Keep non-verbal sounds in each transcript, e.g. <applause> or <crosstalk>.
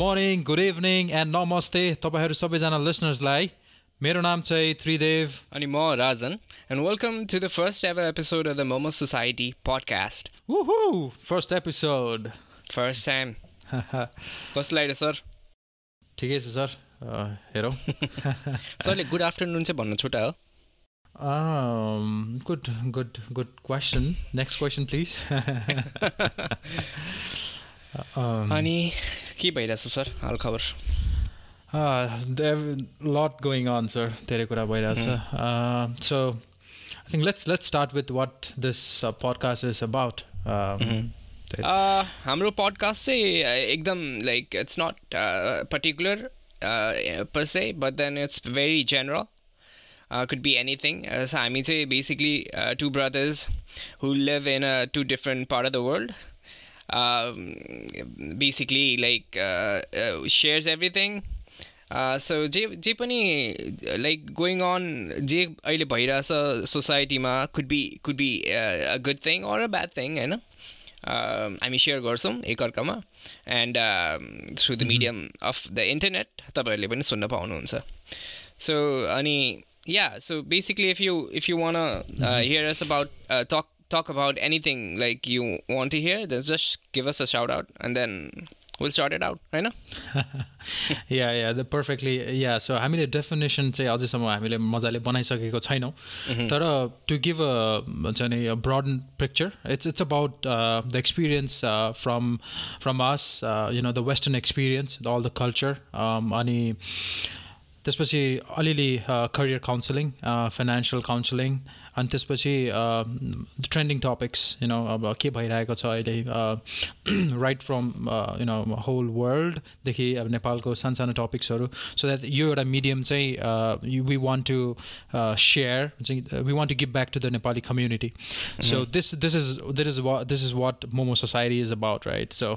Morning good evening and नमस्ते तपाईँहरू सबैजना लिसनर्सलाई मेरो नाम चाहिँ त्रिदेव अनि म Rajan and welcome to the first ever episode of the Momo Society podcast first episode first time कस्तो लाग्यो सर ठिकै छ सर हेरौँ सरले गुड आफ्टरनुन चाहिँ भन्नु छुट्टा हो good good good question next question please अनि के भइरहेछ सर हाल खबर लट गोइङ अन सर धेरै कुरा भइरहेछ so I think let's let's start with what this podcast is about हाम्रो पडकास्ट चाहिँ एकदम like it's not particular per se, but then it's very general. Uh, could be anything. Uh, so I mean, say basically uh, two brothers who live in a two different part of the world. Um, basically, like shares everything. So जे जे पनि like going on जे अहिले भइरहेछ सोसाइटीमा could be could be a good thing or a bad thing होइन? हामी share गर्छौँ एकअर्कामा. And through the medium of the internet तपाईँहरूले पनि सुन्न पाउनुहुन्छ। सो अनि yeah so basically if you if you want hear us about talk talk about anything like you want to hear then just give us a shout out and then we'll sort it out होइन yeah yeah the perfectly yeah so हामीले definition चाहिँ अझैसम्म हामीले मजाले बनाइसकेको छैनौँ। तर to give a हुन्छ नि broad picture it's it's about the experience from from us you know the western experience all the culture अनि त्यसपछि अलिअलि करियर काउन्सिलिङ फाइनेन्सियल काउन्सिलिङ अनि त्यसपछि ट्रेन्डिङ टपिक्स यु नो अब के भइरहेको छ अहिले right from you know whole वर्ल्डदेखि अब नेपालको सानसानो टपिक्सहरू सो द्याट यो एउटा मिडियम चाहिँ वी वान्ट टु सेयर चाहिँ we want to give back to the Nepali community so this this is this is what this is what Momo Society is about right so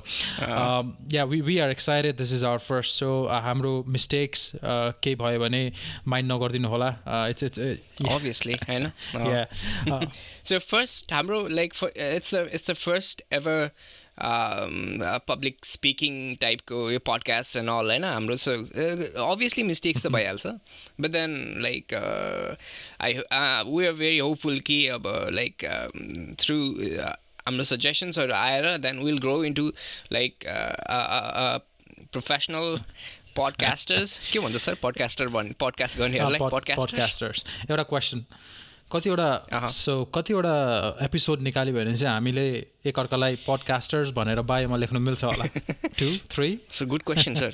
yeah we we are excited this is our first so हाम्रो mistakes केही भयो भने mind नगरिदिनु होला it's it's obviously होइन? <laughs> yeah. Uh, so first, Hamro, like for, it's the it's the first ever um, uh, public speaking type ko podcast and all, right? Hamro. So uh, obviously mistakes by also, but then like I we are very hopeful ki like um, through. हाम्रो suggestions or आएर then we'll grow into like professional podcasters के भन्छ sir podcaster भन्ने podcast गर्नेहरूलाई podcasters एउटा question कतिवटा so कतिवटा episode निकाल्यो भने चाहिँ हामीले एकअर्कालाई पडकास्टर्स भनेर बायोमा लेख्नु मिल्छ होला। Two three so good question sir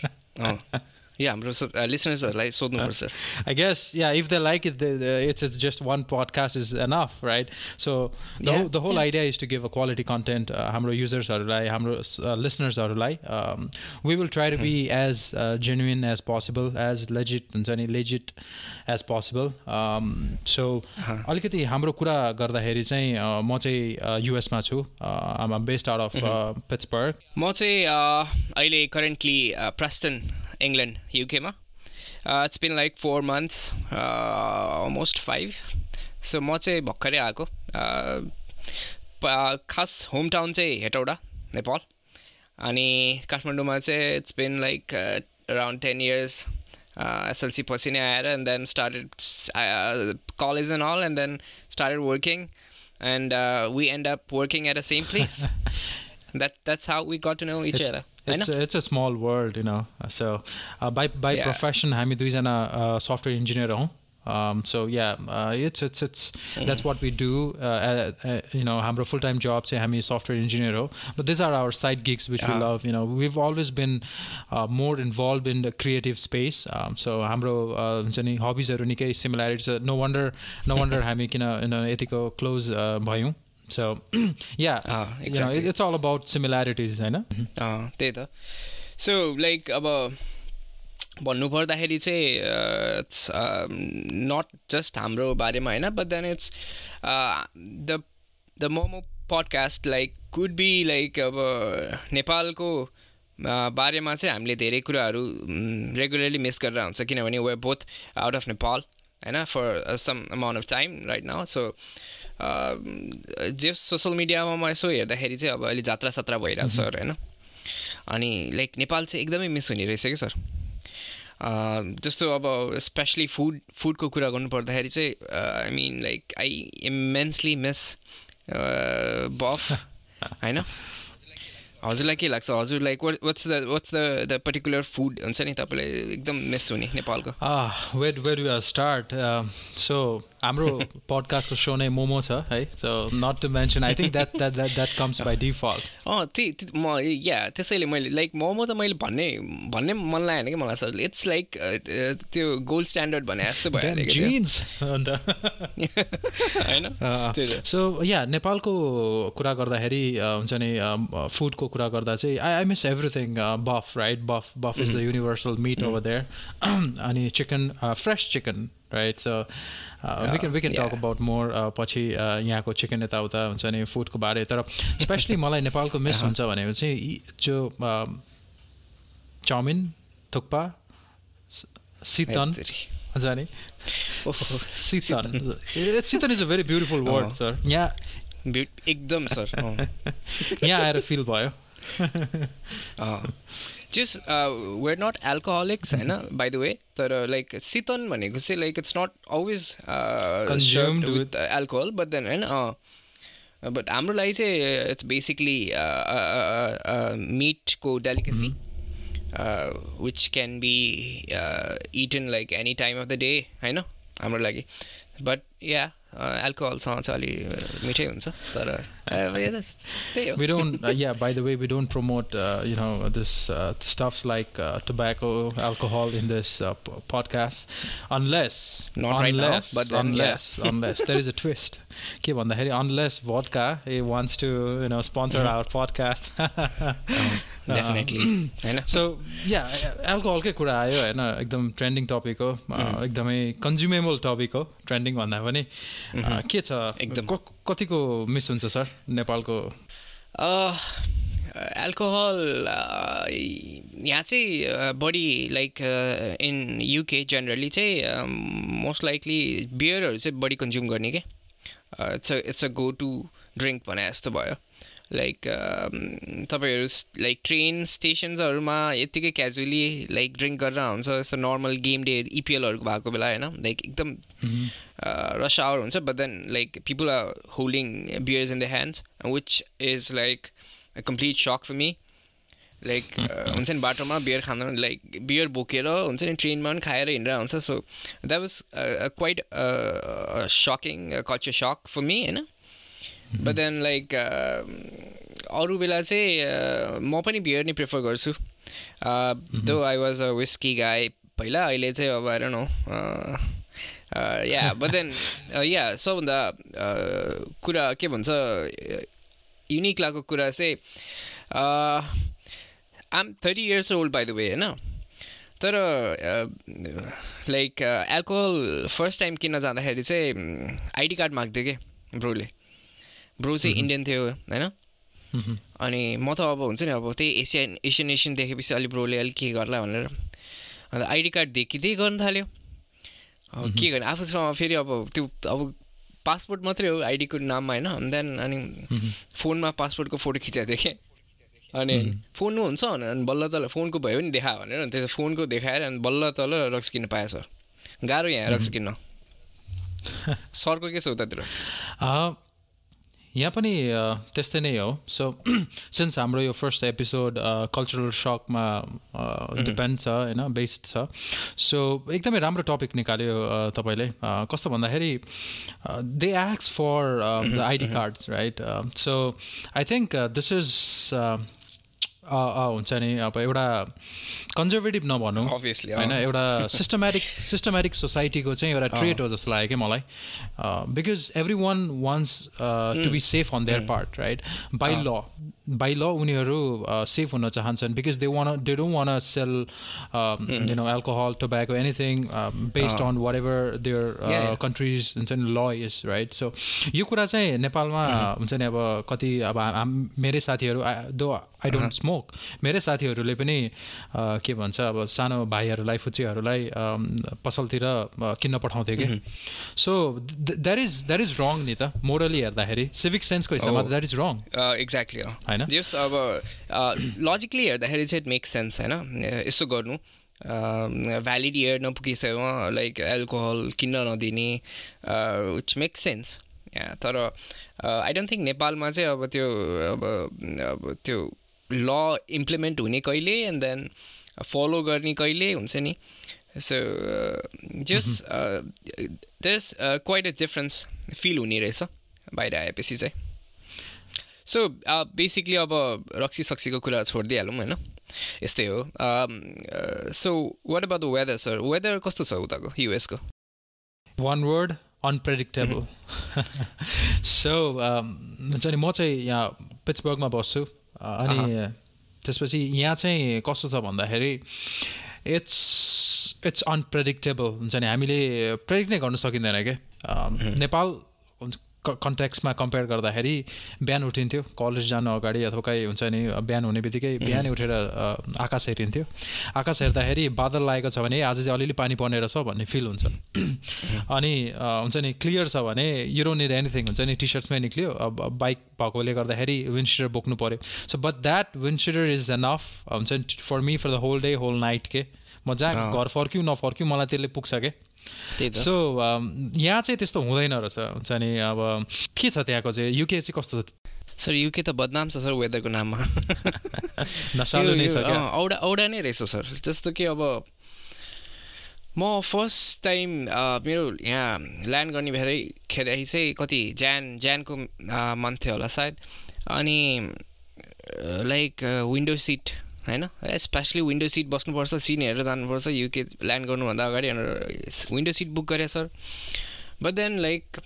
yeah हाम्रो लिसनर्सहरूलाई सोध्नुपर्छ I guess yeah if the like it it's it's just one podcast is enough right so the whole idea is to give a quality content हाम्रो युजर्सहरूलाई हाम्रो लिसनर्सहरूलाई we will try to be as genuine as possible as legit हुन्छ नि legit as possible so अलिकति हाम्रो कुरा गर्दाखेरि चाहिँ म चाहिँ युएसमा छु I'm based out of Pittsburgh म चाहिँ अहिले currently Preston England, UK ma. Uh, it's been like four months, uh, almost five. So म चाहिँ भर्खरै आएको खास होम टाउन चाहिँ हेटौडा नेपाल अनि काठमाडौँमा चाहिँ it's been like around ten years SLC पछि नै आएर and then started college and all and then started working and we end up working at a same place that that's how we got to know each other. it's a, it's a small world, you know. Uh, so, uh, by by yeah. profession, Hamidu is an, uh, a software engineer. Um, so yeah, uh, it's it's it's mm-hmm. that's what we do. Uh, uh, uh you know, hamra full time job, say Hamidu software engineer. But these are our side gigs which we love. You know, we've always been more involved in the creative space. Um, so hamro jani hobbies are unique similarities. No wonder no wonder <laughs> Hamidu, you know ethical close bhayun. Uh. <clears throat> You know, it's all about similarities, होइन त्यही त. So like अब भन्नुपर्दाखेरि चाहिँ it's not just हाम्रो बारेमा होइन but then it's the the momo podcast like could be like अब नेपालको बारेमा चाहिँ हामीले धेरै कुराहरू रेगुलरली मिस गरेर हुन्छ किनभने we both out of Nepal होइन for some amount of time right now so जे सोसियल मिडियामा म यसो हेर्दाखेरि चाहिँ अब अहिले जात्रा सात्रा भइरहेको छ होइन। अनि लाइक नेपाल चाहिँ एकदमै मिस हुने रहेछ क्या सर। जस्तो अब स्पेसली फुड फुडको कुरा गर्नु पर्दाखेरि चाहिँ I mean like I immensely miss buff होइन? हजुरलाई के लाग्छ? हजुर like what's the what's the the particular food हुन्छ नि तपाईँलाई एकदम मिस हुने नेपालको। Wait wait you start so हाम्रो <laughs> पडकास्टको सो नै मोमो छ है? So not to mention I think that that that that comes by default अँ त्यही म या त्यसैले मैले लाइक मोमो त मैले भन्ने भन्ने मन लागेन कि मलाई सर। इट्स लाइक त्यो गोल्ड स्ट्यान्डर्ड भने जस्तो भयो <laughs> अन्त। होइन? <laughs> सो या नेपालको कुरा गर्दाखेरि हुन्छ नि फुडको कुरा गर्दा चाहिँ I I miss everything buff right buff buff is the universal meat over there अनि chicken fresh chicken right so we can we can talk about more पछि uh, यहाँको चिकन यताउता हुन्छ नि फुडको बारे। तर स्पेसली <laughs> मलाई नेपालको मिस हुन्छ भनेको चाहिँ जो चाउमिन थुक्पा सितन हुन्छ नि? <laughs> Sitan. Sitan. Is a very beautiful word sir यहाँ एकदम सर यहाँ आएर फिल भयो uh, we're not alcoholics होइन बाई द वे तर लाइक सितन भनेको चाहिँ like it's not always with alcohol but then होइन बट हाम्रो लागि चाहिँ it's basically मिटको delicacy which can be eaten like any time of the day होइन हाम्रो लागि बट या एल्कोहलसँग चाहिँ अलि मिठै हुन्छ तर we don't uh, yeah by the way we don't promote uh, you know this uh, stuffs like uh, tobacco alcohol in this uh, podcast unless not unless, right now but unless yeah. unless there is a twist के भन्दाखेरि unless vodka he wants to you know sponsor mm-hmm. our podcast definitely होइन so yeah एल्कोहलकै कुरा आयो होइन एकदम trending topic हो एकदमै कन्ज्युमेबल टपिक हो ट्रेन्डिङ भन्दा पनि के छ? एकदम। कतिको मिस हुन्छ सर नेपालको? एल्कोहल यहाँ चाहिँ बढी लाइक इन युके जेनरली चाहिँ मोस्ट लाइकली बियरहरू चाहिँ बढी कन्ज्युम गर्ने क्या it's a it's a go to drink भने जस्तो भयो। लाइक तपाईँहरू लाइक ट्रेन स्टेसन्सहरूमा यत्तिकै क्याजुअली लाइक ड्रिङ्क गरेर हुन्छ यस्तो नर्मल गेम डे इपिएलहरूको भएको बेला होइन? लाइक एकदम रस आवर हुन्छ but then like people are holding beers in the hands which is like complete suck for me like हुन्छ नि बाटोमा बियर खाँदा लाइक बियर बोकेर हुन्छ नि ट्रेनमा पनि खाएर हिँडेर हुन्छ so that was quite sucking culture suck for me होइन बट देन लाइक अरू बेला चाहिँ म पनि बियर नै प्रिफर गर्छु दो आई वाज अ विस्की गाई पहिला अहिले चाहिँ अब आएर no yeah but then yeah सबभन्दा कुरा के भन्छ युनिक लागेको कुरा चाहिँ I'm thirty years old by the way होइन? तर लाइक एल्कोहल फर्स्ट टाइम किन्न जाँदाखेरि चाहिँ आइडी कार्ड माग्थ्यो कि ब्रोले? ब्रो चाहिँ इन्डियन थियो होइन? अनि म त अब हुन्छ नि अब त्यही एसियन एसियन एसियन देखेपछि अलिक ब्रोले अलिक के गर्ला भनेर अन्त आइडी कार्ड देखिँदै गर्नु थाल्यो। अब के गर्ने? आफूसँग फेरि अब त्यो अब पासपोर्ट मात्रै हो आइडीको नाममा होइन। अनि देन अनि फोनमा पासपोर्टको फोटो खिचाएको थिएँ कि अनि फोन हुन्छ भनेर अनि बल्ल तल फोनको भयो नि देखा भनेर अनि त्यसो फोनको देखाएर अनि बल्ल तल रक्स किन्न पाएँ सर। गाह्रो यहाँ रक्स किन्न। <laughs> सरको के छ उतातिर? यहाँ पनि त्यस्तै नै हो। सो सिन्स <clears throat> हाम्रो यो फर्स्ट एपिसोड कल्चरल सकमा डिपेन्ड छ होइन बेस्ड छ। सो एकदमै राम्रो टपिक निकाल्यो तपाईँले। कस्तो भन्दाखेरि they x for the ID cards right so I think this is हुन्छ नि। अब एउटा कन्जर्भेटिभ नभनौँ। होइन एउटा सिस्टमेटिक सिस्टमेटिक सोसाइटीको चाहिँ एउटा ट्रेट हो जस्तो लाग्यो क्या मलाई because every one wants to be safe on their part right by law by law उनीहरू सेफ हुन चाहन्छन् because they want they don't want sell you know alcohol tobacco anything based on whatever their countries हुन्छ नि ल is right so यो कुरा चाहिँ नेपालमा हुन्छ नि अब कति अब मेरै साथीहरू दो आई डोन्ट स्मोक मेरै साथीहरूले पनि के भन्छ अब सानो भाइहरूलाई फुच्चीहरूलाई पसलतिर किन्न पठाउँथ्यो कि so that is that is wrong नि त मोरली हेर्दाखेरि सिभिक सेन्सको हिसाबमा द्याट इज रङ एक्ज्याक्टली होइन होइन? जस अब लजिकली हेर्दाखेरि चाहिँ इट मेक सेन्स होइन? यसो गर्नु। भ्यालिड इयर नपुगिसकेमा लाइक एल्कोहल किन्न नदिने विच मेक सेन्स तर आई डोन्ट थिङ्क नेपालमा चाहिँ अब त्यो अब अब त्यो ल इम्प्लिमेन्ट हुने कहिले एन्ड देन फलो गर्ने कहिले हुन्छ नि। So just there is quite a difference feel हुने रहेछ बाहिर आएपछि चाहिँ। सो बेसिकली अब रक्सी सक्सीको कुरा छोडिदिइहालौँ होइन? यस्तै हो। So what about the weather sir weather कस्तो छ उताको युएसको वान वर्ड अनप्रेडिक्टेबल सो हुन्छ नि म चाहिँ यहाँ पिट्सबर्गमा बस्छु। अनि त्यसपछि यहाँ चाहिँ कस्तो छ भन्दाखेरि इट्स इट्स अनप्रेडिक्टेबल हुन्छ नि हामीले प्रेडिक्ट नै गर्न सकिँदैन क्या नेपाल कन्ट्याक्समा कम्पेयर गर्दाखेरि बिहान उठिन्थ्यो कलेज जानु अगाडि अथवा कहीँ हुन्छ नि बिहान हुने बित्तिकै बिहानै उठेर आकाश हेरिन्थ्यो। आकाश हेर्दाखेरि बादल लागेको छ भने आज चाहिँ अलिअलि पानी पर्ने रहेछ भन्ने फिल हुन्छ। <coughs> अनि हुन्छ नि क्लियर छ भने युरो निड एनिथिङ हुन्छ नि टी सर्ट्समै निक्ल्यो। अब बाइक भएकोले गर्दाखेरि विन्ड बोक्नु पऱ्यो so but that wind is enough हुन्छ नि for me for the whole day whole night के? म जहाँ घर फर्क्यौँ नफर्क्यौँ मलाई त्यसले पुग्छ क्या सो um, यहाँ चाहिँ त्यस्तो हुँदैन रहेछ। हुन्छ नि अब के छ त्यहाँको चाहिँ युके चाहिँ कस्तो छ? सर युके त बदनाम छ सर वेदरको नाममा। <laughs> औडा औडा नै रहेछ सर। जस्तो कि अब म फर्स्ट टाइम मेरो यहाँ ल्यान्ड गर्ने भएरै खेर्दाखेरि चाहिँ कति ज्यान ज्यानको मन्थ थियो होला सायद। अनि लाइक विन्डो सिट होइन? स्पेसली विन्डो सिट बस्नुपर्छ सिन हेरेर जानुपर्छ युके ल्यान्ड गर्नुभन्दा अगाडि विन्डो सिट बुक गरेँ सर। बट देन लाइक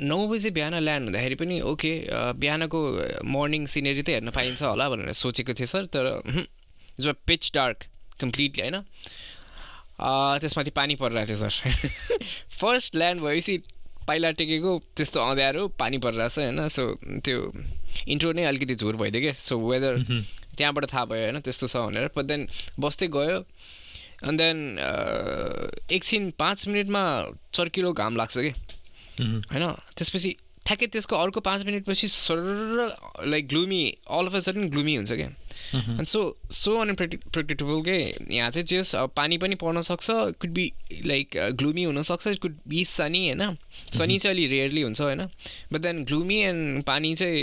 नौ बजी बिहान ल्यान्ड हुँदाखेरि पनि ओके बिहानको मर्निङ सिनेरी त हेर्न पाइन्छ होला भनेर सोचेको थिएँ सर तर जो पिच डार्क कम्प्लिटली होइन? त्यसमाथि पानी परिरहेको थियो सर। <laughs> फर्स्ट ल्यान्ड भएपछि पाइला टेकेको त्यस्तो अँध्यारो पानी परिरहेछ होइन? सो त्यो इन्ट्रो नै अलिकति झोर भइदियो क्या। सो वेदर त्यहाँबाट थाहा भयो होइन त्यस्तो छ भनेर। बट देन बस्दै गयो अनि देन एकछिन पाँच मिनटमा चर्किलो घाम लाग्छ कि? होइन? त्यसपछि ठ्याक्कै त्यसको अर्को पाँच मिनटपछि sir like gloomy all of a sudden gloomy हुन्छ क्या अनि सो सो अनप्रेडिक्टेबल के यहाँ चाहिँ जेस पानी पनि पर्न सक्छ कुड बी लाइक ग्लुमी हुनसक्छ कुड बी सनी होइन? सनी चाहिँ अलि रेयरली हुन्छ होइन? बट देन ग्लुमी एन्ड पानी चाहिँ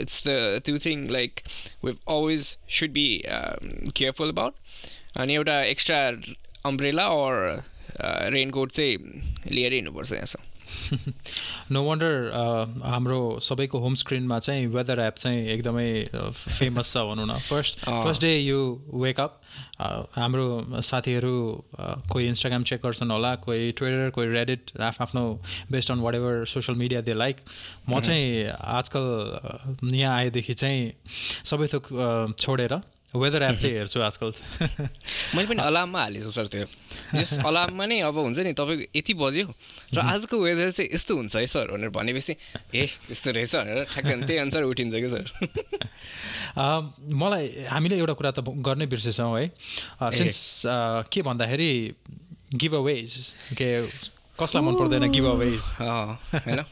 इट्स द त्यो thing like we always should be careful about अनि एउटा एक्स्ट्रा अम्ब्रेला अर रेनकोट चाहिँ लिएरै हिँड्नुपर्छ यहाँसम्म <laughs> नो वन्डर हाम्रो सबैको होम स्क्रिनमा चाहिँ वेदर एप चाहिँ एकदमै फेमस छ भनौँ न। First first day you wake up हाम्रो साथीहरू कोही इन्स्टाग्राम चेक गर्छन् होला कोही ट्विटर कोही रेडिट आफ्नो based on whatever social media they like म चाहिँ आजकल यहाँ आएदेखि चाहिँ सबै थोक छोडेर वेदर एप चाहिँ हेर्छु आजकल। <laughs> मैले पनि अलार्ममा हालेको सर त्यो। जस <laughs> अलार्ममा नै अब हुन्छ नि तपाईँको यति बज्यो। र आजको वेदर चाहिँ यस्तो हुन्छ है सर भनेर भनेपछि ए यस्तो रहेछ भनेर ठ्याक्कै त्यही अनुसार उठिन्छ कि सर? <laughs> मलाई हामीले एउटा कुरा त गर्नै बिर्सेछौँ है। सिन्स के भन्दाखेरि गिभ अवेज के कसलाई मन पर्दैन गिभ अवेज होइन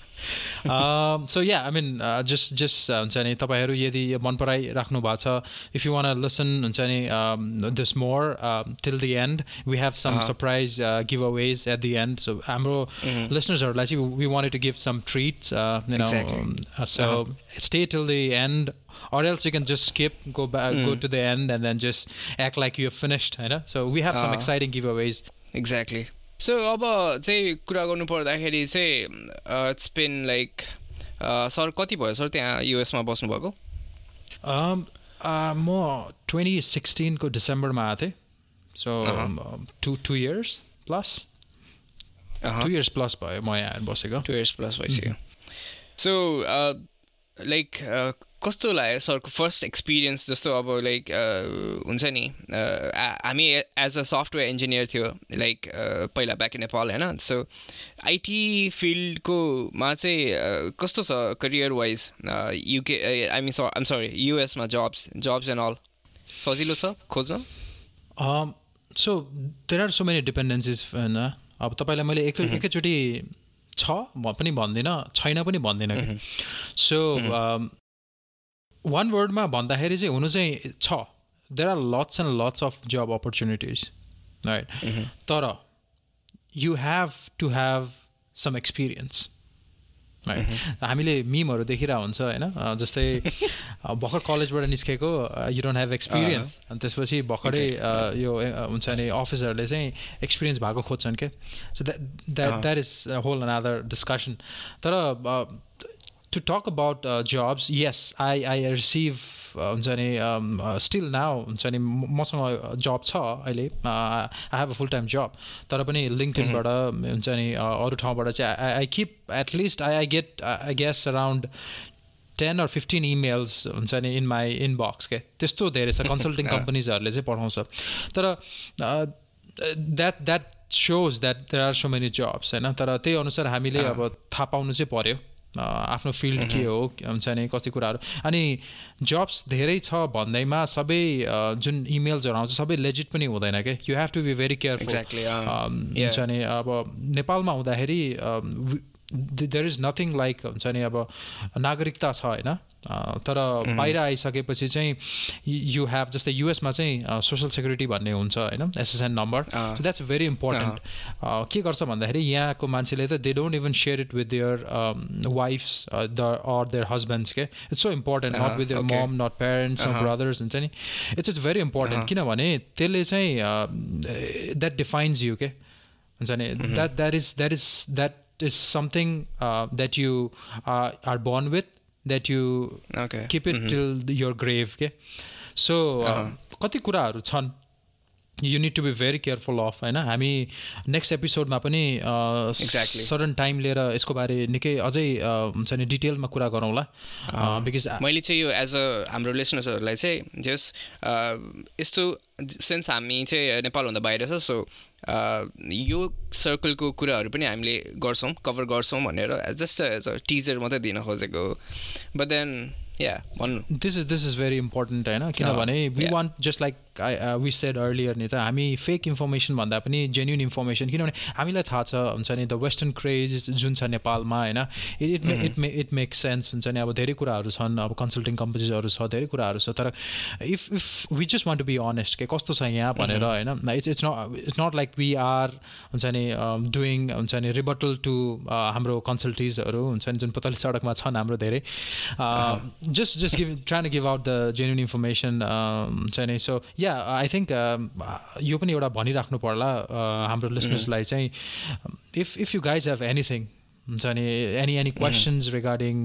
so yeah I mean just just हुन्छ नि तपाईँहरू यदि मन पराइराख्नु भएको छ इफ यु वान लिसन हुन्छ नि this more till the end we have some surprise giveaways at the end so हाम्रो लिसनर्सहरूलाई चाहिँ we want to give some treats so stay till the end or else you can just skip, go back, mm. go to the end, and then just act like you have finished. You know? So we have uh, some exciting giveaways. Exactly. So अब चाहिँ कुरा गर्नु पर्दाखेरि चाहिँ it's been like sir कति भयो sir त्यहाँ युएसमा बस्नुभएको? म ट्वेन्टी सिक्सटिनको डिसेम्बरमा आएको थिएँ। So two two years plus two years plus भयो म यहाँ बसेको। टु इयर्स प्लस भइसक्यो। सो लाइक कस्तो लाग्यो सरको फर्स्ट एक्सपिरियन्स जस्तो अब लाइक हुन्छ नि हामी एज अ सफ्टवेयर इन्जिनियर थियो लाइक पहिला ब्याक इन नेपाल होइन? सो आइटी फिल्डकोमा चाहिँ कस्तो छ career wise UK I mean I'm sorry युएसमा jobs jobs and all सजिलो छ खोज्न? So there are so many dependencies होइन? अब तपाईँलाई मैले एकै एकैचोटि छ पनि भन्दिनँ छैन पनि भन्दिनँ सो वान वर्डमा भन्दाखेरि चाहिँ हुनु चाहिँ छ। There are lots and lots of job opportunities right तर you have to have some experience है हामीले मिमहरू देखिरहेको हुन्छ होइन? जस्तै <laughs> भर्खर कलेजबाट निस्केको यु डोन्ट हेभ एक्सपिरियन्स अनि त्यसपछि भर्खरै यो हुन्छ नि अफिसरहरूले चाहिँ एक्सपिरियन्स भएको खोज्छन् क्या so that that that is whole other discussion तर to talk about uh, jobs, yes, I, I receive हुन्छ नि स्टिल नाउ हुन्छ नि मसँग जब छ अहिले I have a full time job तर पनि लिङ्कटिनबाट हुन्छ नि अरू ठाउँबाट चाहिँ I I keep at least I I get I guess around ten or fifteen emails हुन्छ नि इन माई इनबक्स के त्यस्तो धेरै छ कन्सल्टिङ कम्पनीजहरूले चाहिँ पठाउँछ तर that that shows that there are so many jobs होइन तर त्यही अनुसार हामीले अब थाहा पाउनु चाहिँ पऱ्यो आफ्नो फिल्ड के हो हुन्छ नि कति कुराहरू। अनि जब्स धेरै छ भन्दैमा सबै जुन इमेल्सहरू आउँछ सबै लेजिट पनि हुँदैन क्या you have to be very careful हुन्छ नि अब नेपालमा हुँदाखेरि देयर इज नथिङ लाइक हुन्छ नि अब नागरिकता छ होइन? तर बाहिर आइसकेपछि चाहिँ यु हेभ जस्तै युएसमा चाहिँ सोसियल सेक्युरिटी भन्ने हुन्छ होइन SSN number that's very important के गर्छ भन्दाखेरि यहाँको मान्छेले त they don't even share it with their wives the or their husbands के it's so important not with their mom not parents not brothers हुन्छ नि? इट्स इट्स भेरी इम्पोर्टेन्ट किनभने त्यसले चाहिँ द्याट डिफाइन्स यु के हुन्छ नि? That that is that is that uh, that you are, are born with that you keep it till your grave के so कति कुराहरू छन् you need to be very careful of होइन हामी next एपिसोडमा पनि सडन टाइम लिएर यसको बारे निकै अझै हुन्छ नि डिटेलमा कुरा गरौँला बिकज मैले चाहिँ यो एज अ हाम्रो लिसनर्सहरूलाई चाहिँ जस यस्तो सिन्स हामी चाहिँ नेपालभन्दा बाहिर छ सो यो सर्कलको कुराहरू पनि हामीले गर्छौँ कभर गर्छौँ भनेर जस्ट एज अ टिजर मात्रै दिन खोजेको बट देन या भन्नु। This is this is very important होइन किनभने we want just like we said earlier नि त हामी फेक इन्फर्मेसन भन्दा पनि जेन्युन इन्फर्मेसन किनभने हामीलाई थाहा छ हुन्छ नि द वेस्टर्न क्रेज जुन छ नेपालमा होइन? It may it may it make sense हुन्छ नि अब धेरै कुराहरू छन् अब कन्सल्टिङ कम्पनीजहरू छ धेरै कुराहरू छ तर if if we just want to be honest के कस्तो छ यहाँ भनेर होइन? It's it's not it's not like we are हुन्छ नि डुइङ हुन्छ नि रिबटल टु हाम्रो कन्सल्टिजहरू हुन्छ नि जुन पतली सडकमा छन् हाम्रो धेरै। Just just give try to give out the genuine information हुन्छ नि so yeah yeah I think यो पनि एउटा भनिराख्नु पर्ला हाम्रो लिसनर्सलाई चाहिँ if if you guys have anything हुन्छ नि any any questions regarding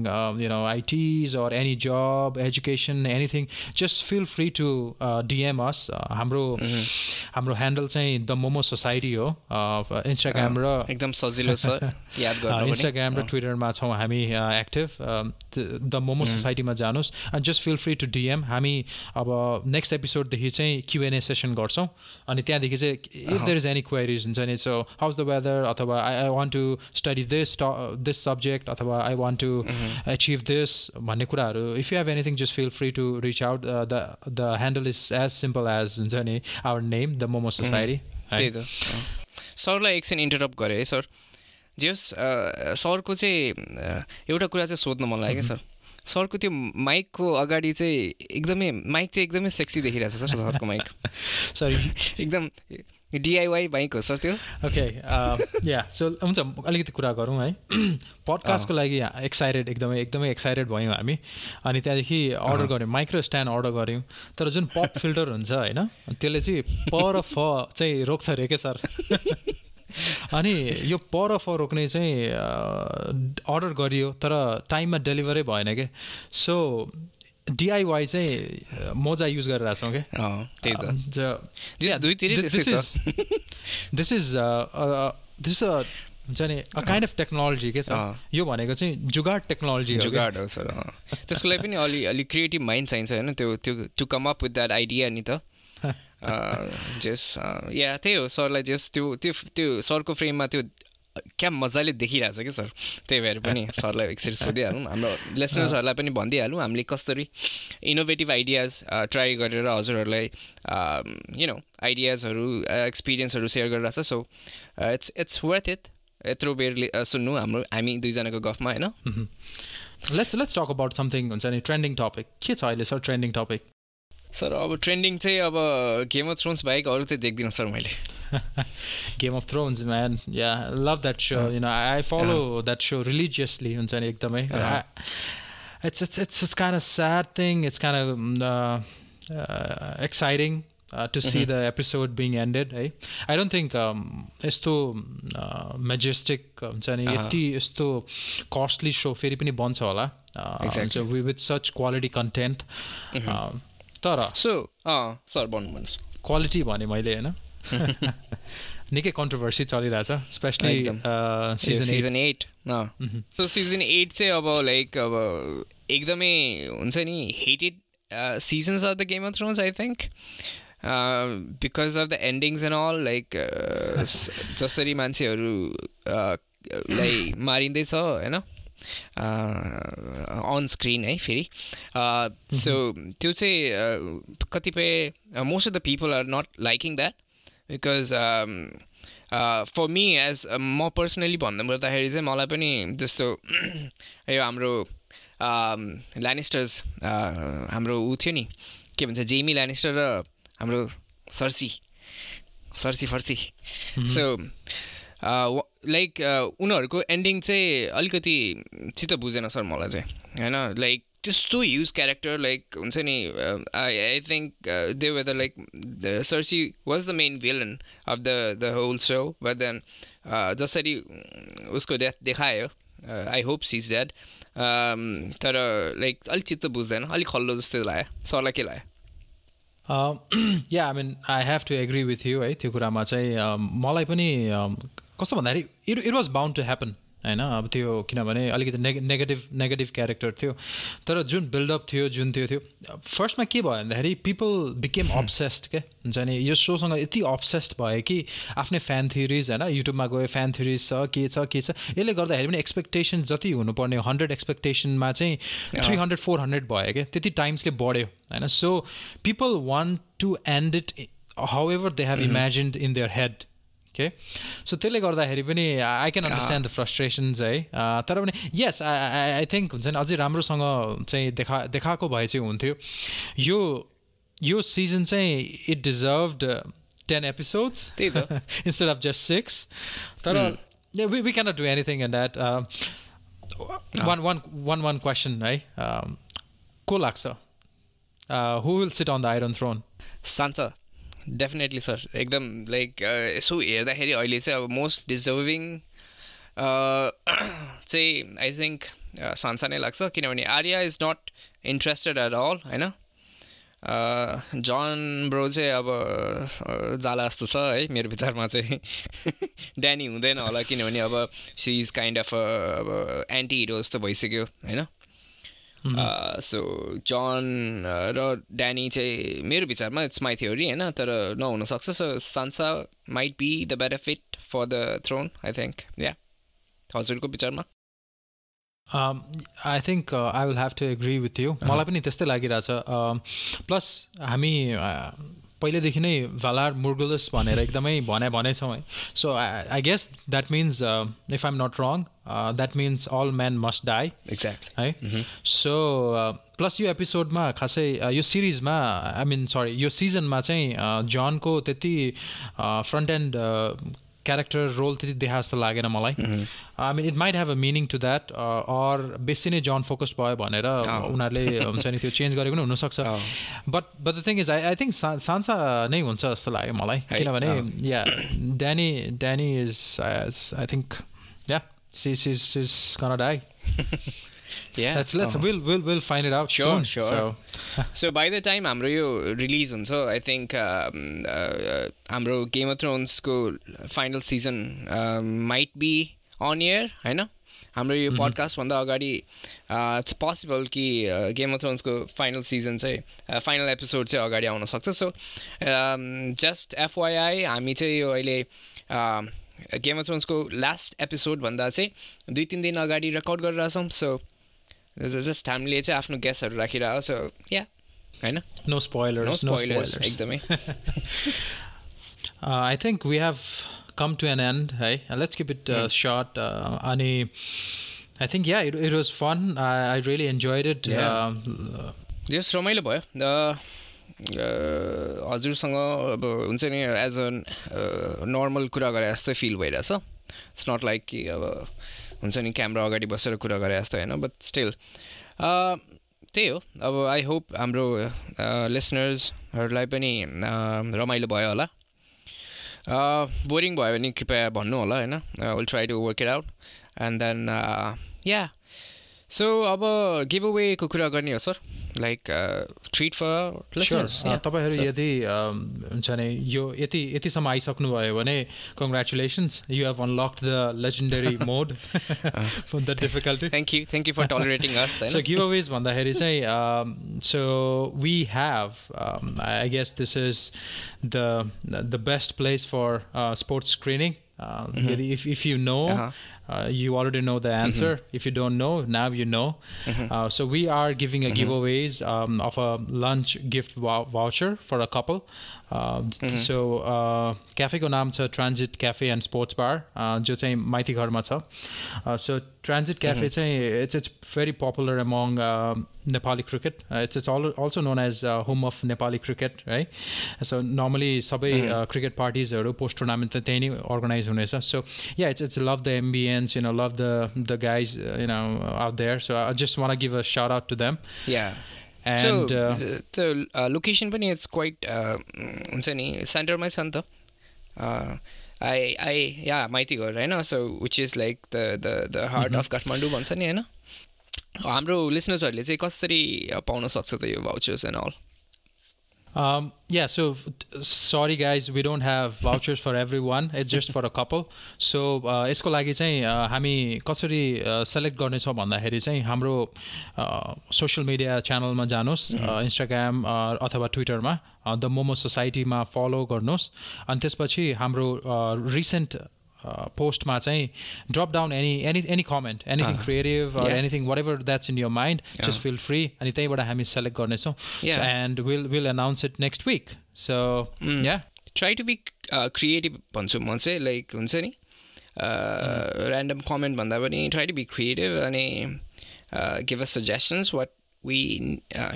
you know ITs or any job education anything just feel free to DM us हाम्रो हाम्रो ह्यान्डल चाहिँ द मोमो सोसाइटी हो। इन्स्टाग्राम र एकदम सजिलो छ। <laughs> इन्स्टाग्राम र ट्विटरमा छौँ हामी एक्टिभ द मोमो सोसाइटीमा जानुहोस्। And just feel free to DM हामी अब नेक्स्ट एपिसोडदेखि चाहिँ क्युएनए सेसन गर्छौँ। अनि त्यहाँदेखि चाहिँ if there is any queries हुन्छ नि सो हाउस द वेदर अथवा I I want to study this this subject अथवा I want to achieve this भन्ने कुराहरू if you have anything just feel free to reach out the the handle is as simple as हुन्छ नि our name the Momo society त्यही त। सरलाई एकछिन interrupt गरेँ है सर। जे होस् सरको चाहिँ एउटा कुरा चाहिँ सोध्न मन लाग्यो सर। सरको त्यो माइकको अगाडि चाहिँ एकदमै माइक चाहिँ एकदमै सेक्सी देखिरहेको छ सर सरको माइक। <laughs> सरी <laughs> एकदम डिआइवाई बाइक हो सर त्यो? ओके या सो हुन्छ अलिकति कुरा गरौँ है। <clears throat> पडकास्टको लागि एक्साइटेड एकदमै एकदमै एक्साइटेड भयौँ हामी। अनि त्यहाँदेखि अर्डर गऱ्यौँ माइक्रो स्ट्यान्ड अर्डर गऱ्यौँ। तर जुन पप फिल्टर <laughs> हुन्छ होइन त्यसले चाहिँ पर फ चाहिँ रोक्छ अरे क्या सर <laughs> अनि यो पर फ रोक्ने चाहिँ अर्डर गरियो तर टाइममा डेलिभरै भएन क्या सो डिआइवाई चाहिँ मोजा युज गरिरहेको छौँ क्या दिस इज दिस हुन्छ। नि अ काइन्ड अफ टेक्नोलोजी के छ? यो भनेको चाहिँ जुगाड टेक्नोलोजी जुगाड हो सर त्यसको लागि पनि अलि अलिक क्रिएटिभ माइन्ड चाहिन्छ होइन? त्यो त्यो to come up with that idea नि त। <laughs> जेस या त्यही हो सरलाई जेस त्यो त्यो त्यो सरको फ्रेममा त्यो क्या मजाले देखिरहेछ कि सर? त्यही भएर पनि <laughs> सरलाई एकचोटि सोधिहालौँ हाम्रो लेसनर्सहरूलाई पनि भनिदिइहालौँ। हामीले कसरी इनोभेटिभ आइडियाज ट्राई गरेर हजुरहरूलाई यु नो आइडियाजहरू एक्सपिरियन्सहरू सेयर गरिरहेछ। So it's it's worth it यत्रो बेर सुन्नु हाम्रो हामी दुईजनाको गफमा होइन? Let's let's talk about something हुन्छ नि ट्रेन्डिङ टपिक के छ अहिले सर ट्रेन्डिङ टपिक सर अब ट्रेन्डिङ चाहिँ अब गेम अफ थ्रोन्स बाहेक अरू चाहिँ देख्दिनँ सर मैले। Game of thrones man yeah love that so you know I follow that so religiously हुन्छ नि एकदमै। It's it's it's it's kinda a sad thing it's kinda exciting to see the episode being ended है I don't think यस्तो majestic हुन्छ नि यति यस्तो costly so फेरि पनि बन्छ होला। विथ सच क्वालिटी कन्टेन्ट तर सो सर भन्नु भन्नुहोस् क्वालिटी भने मैले होइन? <laughs> निकै कन्ट्रोभर्सी चलिरहेछ specially season eight so season eight चाहिँ अब लाइक अब एकदमै हुन्छ नि hated seasons of the Game of Thrones I think because of the endings and all like जसरी मान्छेहरूलाई मारिँदैछ होइन? अन स्क्रिन है फेरि। सो त्यो चाहिँ कतिपय most of the people are not liking that because for me as म personally भन्नुपर्दाखेरि चाहिँ मलाई पनि जस्तो <clears throat> यो हाम्रो ल्यानिस्टर्स हाम्रो ऊ थियो नि के भन्छ जेमी ल्यानिस्टर र हाम्रो सर्सी सर्सी फर्सी सो लाइक उनीहरूको एन्डिङ चाहिँ अलिकति चित्त बुझेन सर मलाई चाहिँ होइन? लाइक त्यस्तो युज क्यारेक्टर लाइक हुन्छ नि I I think they way the like Cersei was the main villain of the the whole so but then जसरी उसको डेथ देखायो आई होप सिज द्याट तर लाइक अलिक चित्त बुझ्दैन अलिक खल्लो जस्तो लाग्यो। सरलाई के लाग्यो? Yeah I mean I have to agree with you है त्यो कुरामा चाहिँ मलाई पनि कस्तो भन्दाखेरि it it was bound to happen होइन? अब त्यो किनभने अलिकति नेगे नेगेटिभ नेगेटिभ क्यारेक्टर थियो। तर जुन बिल्डअप थियो जुन त्यो थियो फर्स्टमा के भयो भन्दाखेरि पिपल बिकेम अब्सेस्ड के? हुन्छ नि? यो सोसँग यति अब्सेस्ड भयो कि आफ्नै फ्यान थ्योरिज होइन? युट्युबमा गयो फ्यान थ्योरिज छ के छ के छ? यसले गर्दाखेरि पनि एक्सपेक्टेसन जति हुनुपर्ने हन्ड्रेड एक्सपेक्टेसनमा चाहिँ थ्री हन्ड्रेड फोर हन्ड्रेड भयो क्या त्यति टाइम्सले बढ्यो होइन? So people want to end it however they have imagined in their head के सो त्यसले गर्दाखेरि पनि I can understand the frustrations है तर पनि यस आई आई थिङ्क हुन्छ नि अझै राम्रोसँग चाहिँ देखा देखाएको भए चाहिँ हुन्थ्यो। यो यो सिजन चाहिँ it deserved ten episodes instead of just six तर we we can't do anything in that one one one one question है को लाग्छ? Who will sit on the iron throne Sansa definitely sir एकदम like यसो हेर्दाखेरि अहिले चाहिँ अब मोस्ट डिजर्भिङ चाहिँ आई थिङ्क सान्सा नै लाग्छ किनभने Arya is not interested at all होइन जन ब्रो चाहिँ अब जाला जस्तो छ है मेरो विचारमा चाहिँ ड्यानी हुँदैन होला किनभने अब सी इज काइन्ड अफ अब एन्टी हिरो जस्तो भइसक्यो होइन सो जन र ड्यानी चाहिँ मेरो विचारमा इट्स माई थ्योरी होइन? तर नहुनसक्छ so Sansa might be the benefit for the throne I think या हजुरको विचारमा? I think I will have to agree with you मलाई पनि त्यस्तै लागिरहेछ. प्लस हामी पहिल्यैदेखि नै भालार मुर्गुलस भनेर एकदमै भने भनेछौँ है। So I guess that means if I'm not wrong that means all man must die exact है सो प्लस यो एपिसोडमा खासै यो सिरिजमा आई मिन सरी यो सिजनमा चाहिँ जनको त्यति फ्रन्ट एन्ड क्यारेक्टर रोल त्यति देखा जस्तो लागेन मलाई I mean it might have a meaning to that or बेसी नै जन फोकस्ड भयो भनेर उनीहरूले <laughs> हुन्छ नि त्यो चेन्ज गरेको पनि हुनसक्छ. But but the thing is I I think Sansa नै हुन्छ जस्तो लाग्यो मलाई. किनभने yeah Dany Dany is I think yeah sis is is gonna die Yeah. Let's let's we'll we'll we'll find it out Sure, soon. sure. So so by the time हाम्रो यो release हुन्छ I think हाम्रो Game of थ्रोन्सको final season might be on year होइन हाम्रो यो पडकास्टभन्दा अगाडि it's possible कि गेम अफ थ्रोन्सको फाइनल सिजन चाहिँ फाइनल एपिसोड चाहिँ अगाडि आउन सक्छ सो जस्ट एफवाइआई हामी चाहिँ यो अहिले गेम अफ थ्रोन्सको लास्ट एपिसोडभन्दा चाहिँ दुई तिन दिन अगाडि रेकर्ड गरिरहेछौँ सो जस्ट हामीले चाहिँ आफ्नो ग्यासहरू एकदमै I think we have come to an end है लेट्स किप इट अनि I think yeah it it was fun I really enjoy रमाइलो भयो हजुरसँग अब हुन्छ नि एज अ नर्मल कुरा गरे जस्तै फिल भइरहेछ। इट्स नट लाइक कि अब हुन्छ नि क्यामरा अगाडि बसेर कुरा गरे जस्तो होइन बट स्टिल त्यही हो। अब आई होप हाम्रो लिसनर्सहरूलाई पनि रमाइलो भयो होला। बोरिङ भयो भने कृपया भन्नु होला होइन। Will try to work it out and then yeah so अब गिभ अवेको कुरा गर्ने हो सर? लाइक ट्रिट फर तपाईँहरू यदि हुन्छ भने यो यति यतिसम्म आइसक्नुभयो भने congratulations you have unlock the legendary mode the difficulty thank you thank you for tolerating us so giveaways भन्दाखेरि चाहिँ so we have I guess this is the the best place for sports screening यदि if if you know uh, you already know the answer. Mm-hmm. If you don't know, now you know. Mm-hmm. Uh, so we are giving a mm-hmm. giveaways um, of a lunch gift voucher for a couple. So क्याफेको नाम छ transit cafe and sports bar जो चाहिँ माइती घरमा छ so transit cafe चाहिँ it's it's very popular among Nepali cricket it's it's all also known as home of Nepali cricket है so normally सबै क्रिकेट पार्टिजहरू पोस्ट टुर्नामेन्ट त त्यहीँ नै अर्गनाइज हुनेछ so yeah it's it's love the ambience you know love the the guys you know out there so I just want give a shout out to them And, so uh, the uh, location पनि it's quite हुन्छ नि सेन्टरमै छ नि त. I I yeah Maitighar होइन so which is like the the the heart of Kathmandu भन्छ नि होइन? हाम्रो लिसनर्सहरूले चाहिँ कसरी पाउन सक्छ त यो vouchers and all Um, yeah, so sorry guys, we don't have vouchers for everyone. It's just for a couple. So यसको लागि चाहिँ हामी कसरी सेलेक्ट गर्नेछौँ भन्दाखेरि चाहिँ हाम्रो सोसियल मिडिया च्यानलमा जानुहोस् इन्स्टाग्राम अथवा ट्विटरमा द मोमो सोसाइटीमा फलो गर्नुहोस् अनि त्यसपछि हाम्रो रिसेन्ट पोस्टमा चाहिँ drop down any any any comment anything creative anything whatever that's in your mind just feel free अनि त्यहीँबाट हामी सेलेक्ट गर्नेछौँ and will will announce it next week so yeah try to be creative भन्छु म चाहिँ like हुन्छ नि random comment भन्दा पनि ट्राई टु बी क्रिएटिभ अनि give a suggestions what we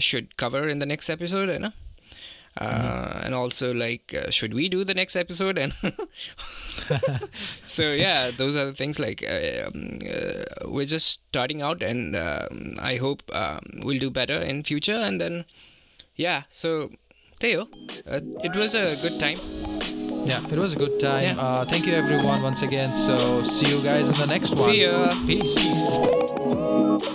should cover in the next episode होइन uh, and also like uh, should we do the next episode? And <laughs> so yeah those are the things like uh, um, uh, we're just starting out and um, i hope um, we'll do better in future. And then yeah so Theo, uh, it was a good time. Yeah it was a good time. Yeah. Uh, thank you everyone once again. So see you guys in the next one. see ya. Peace, peace.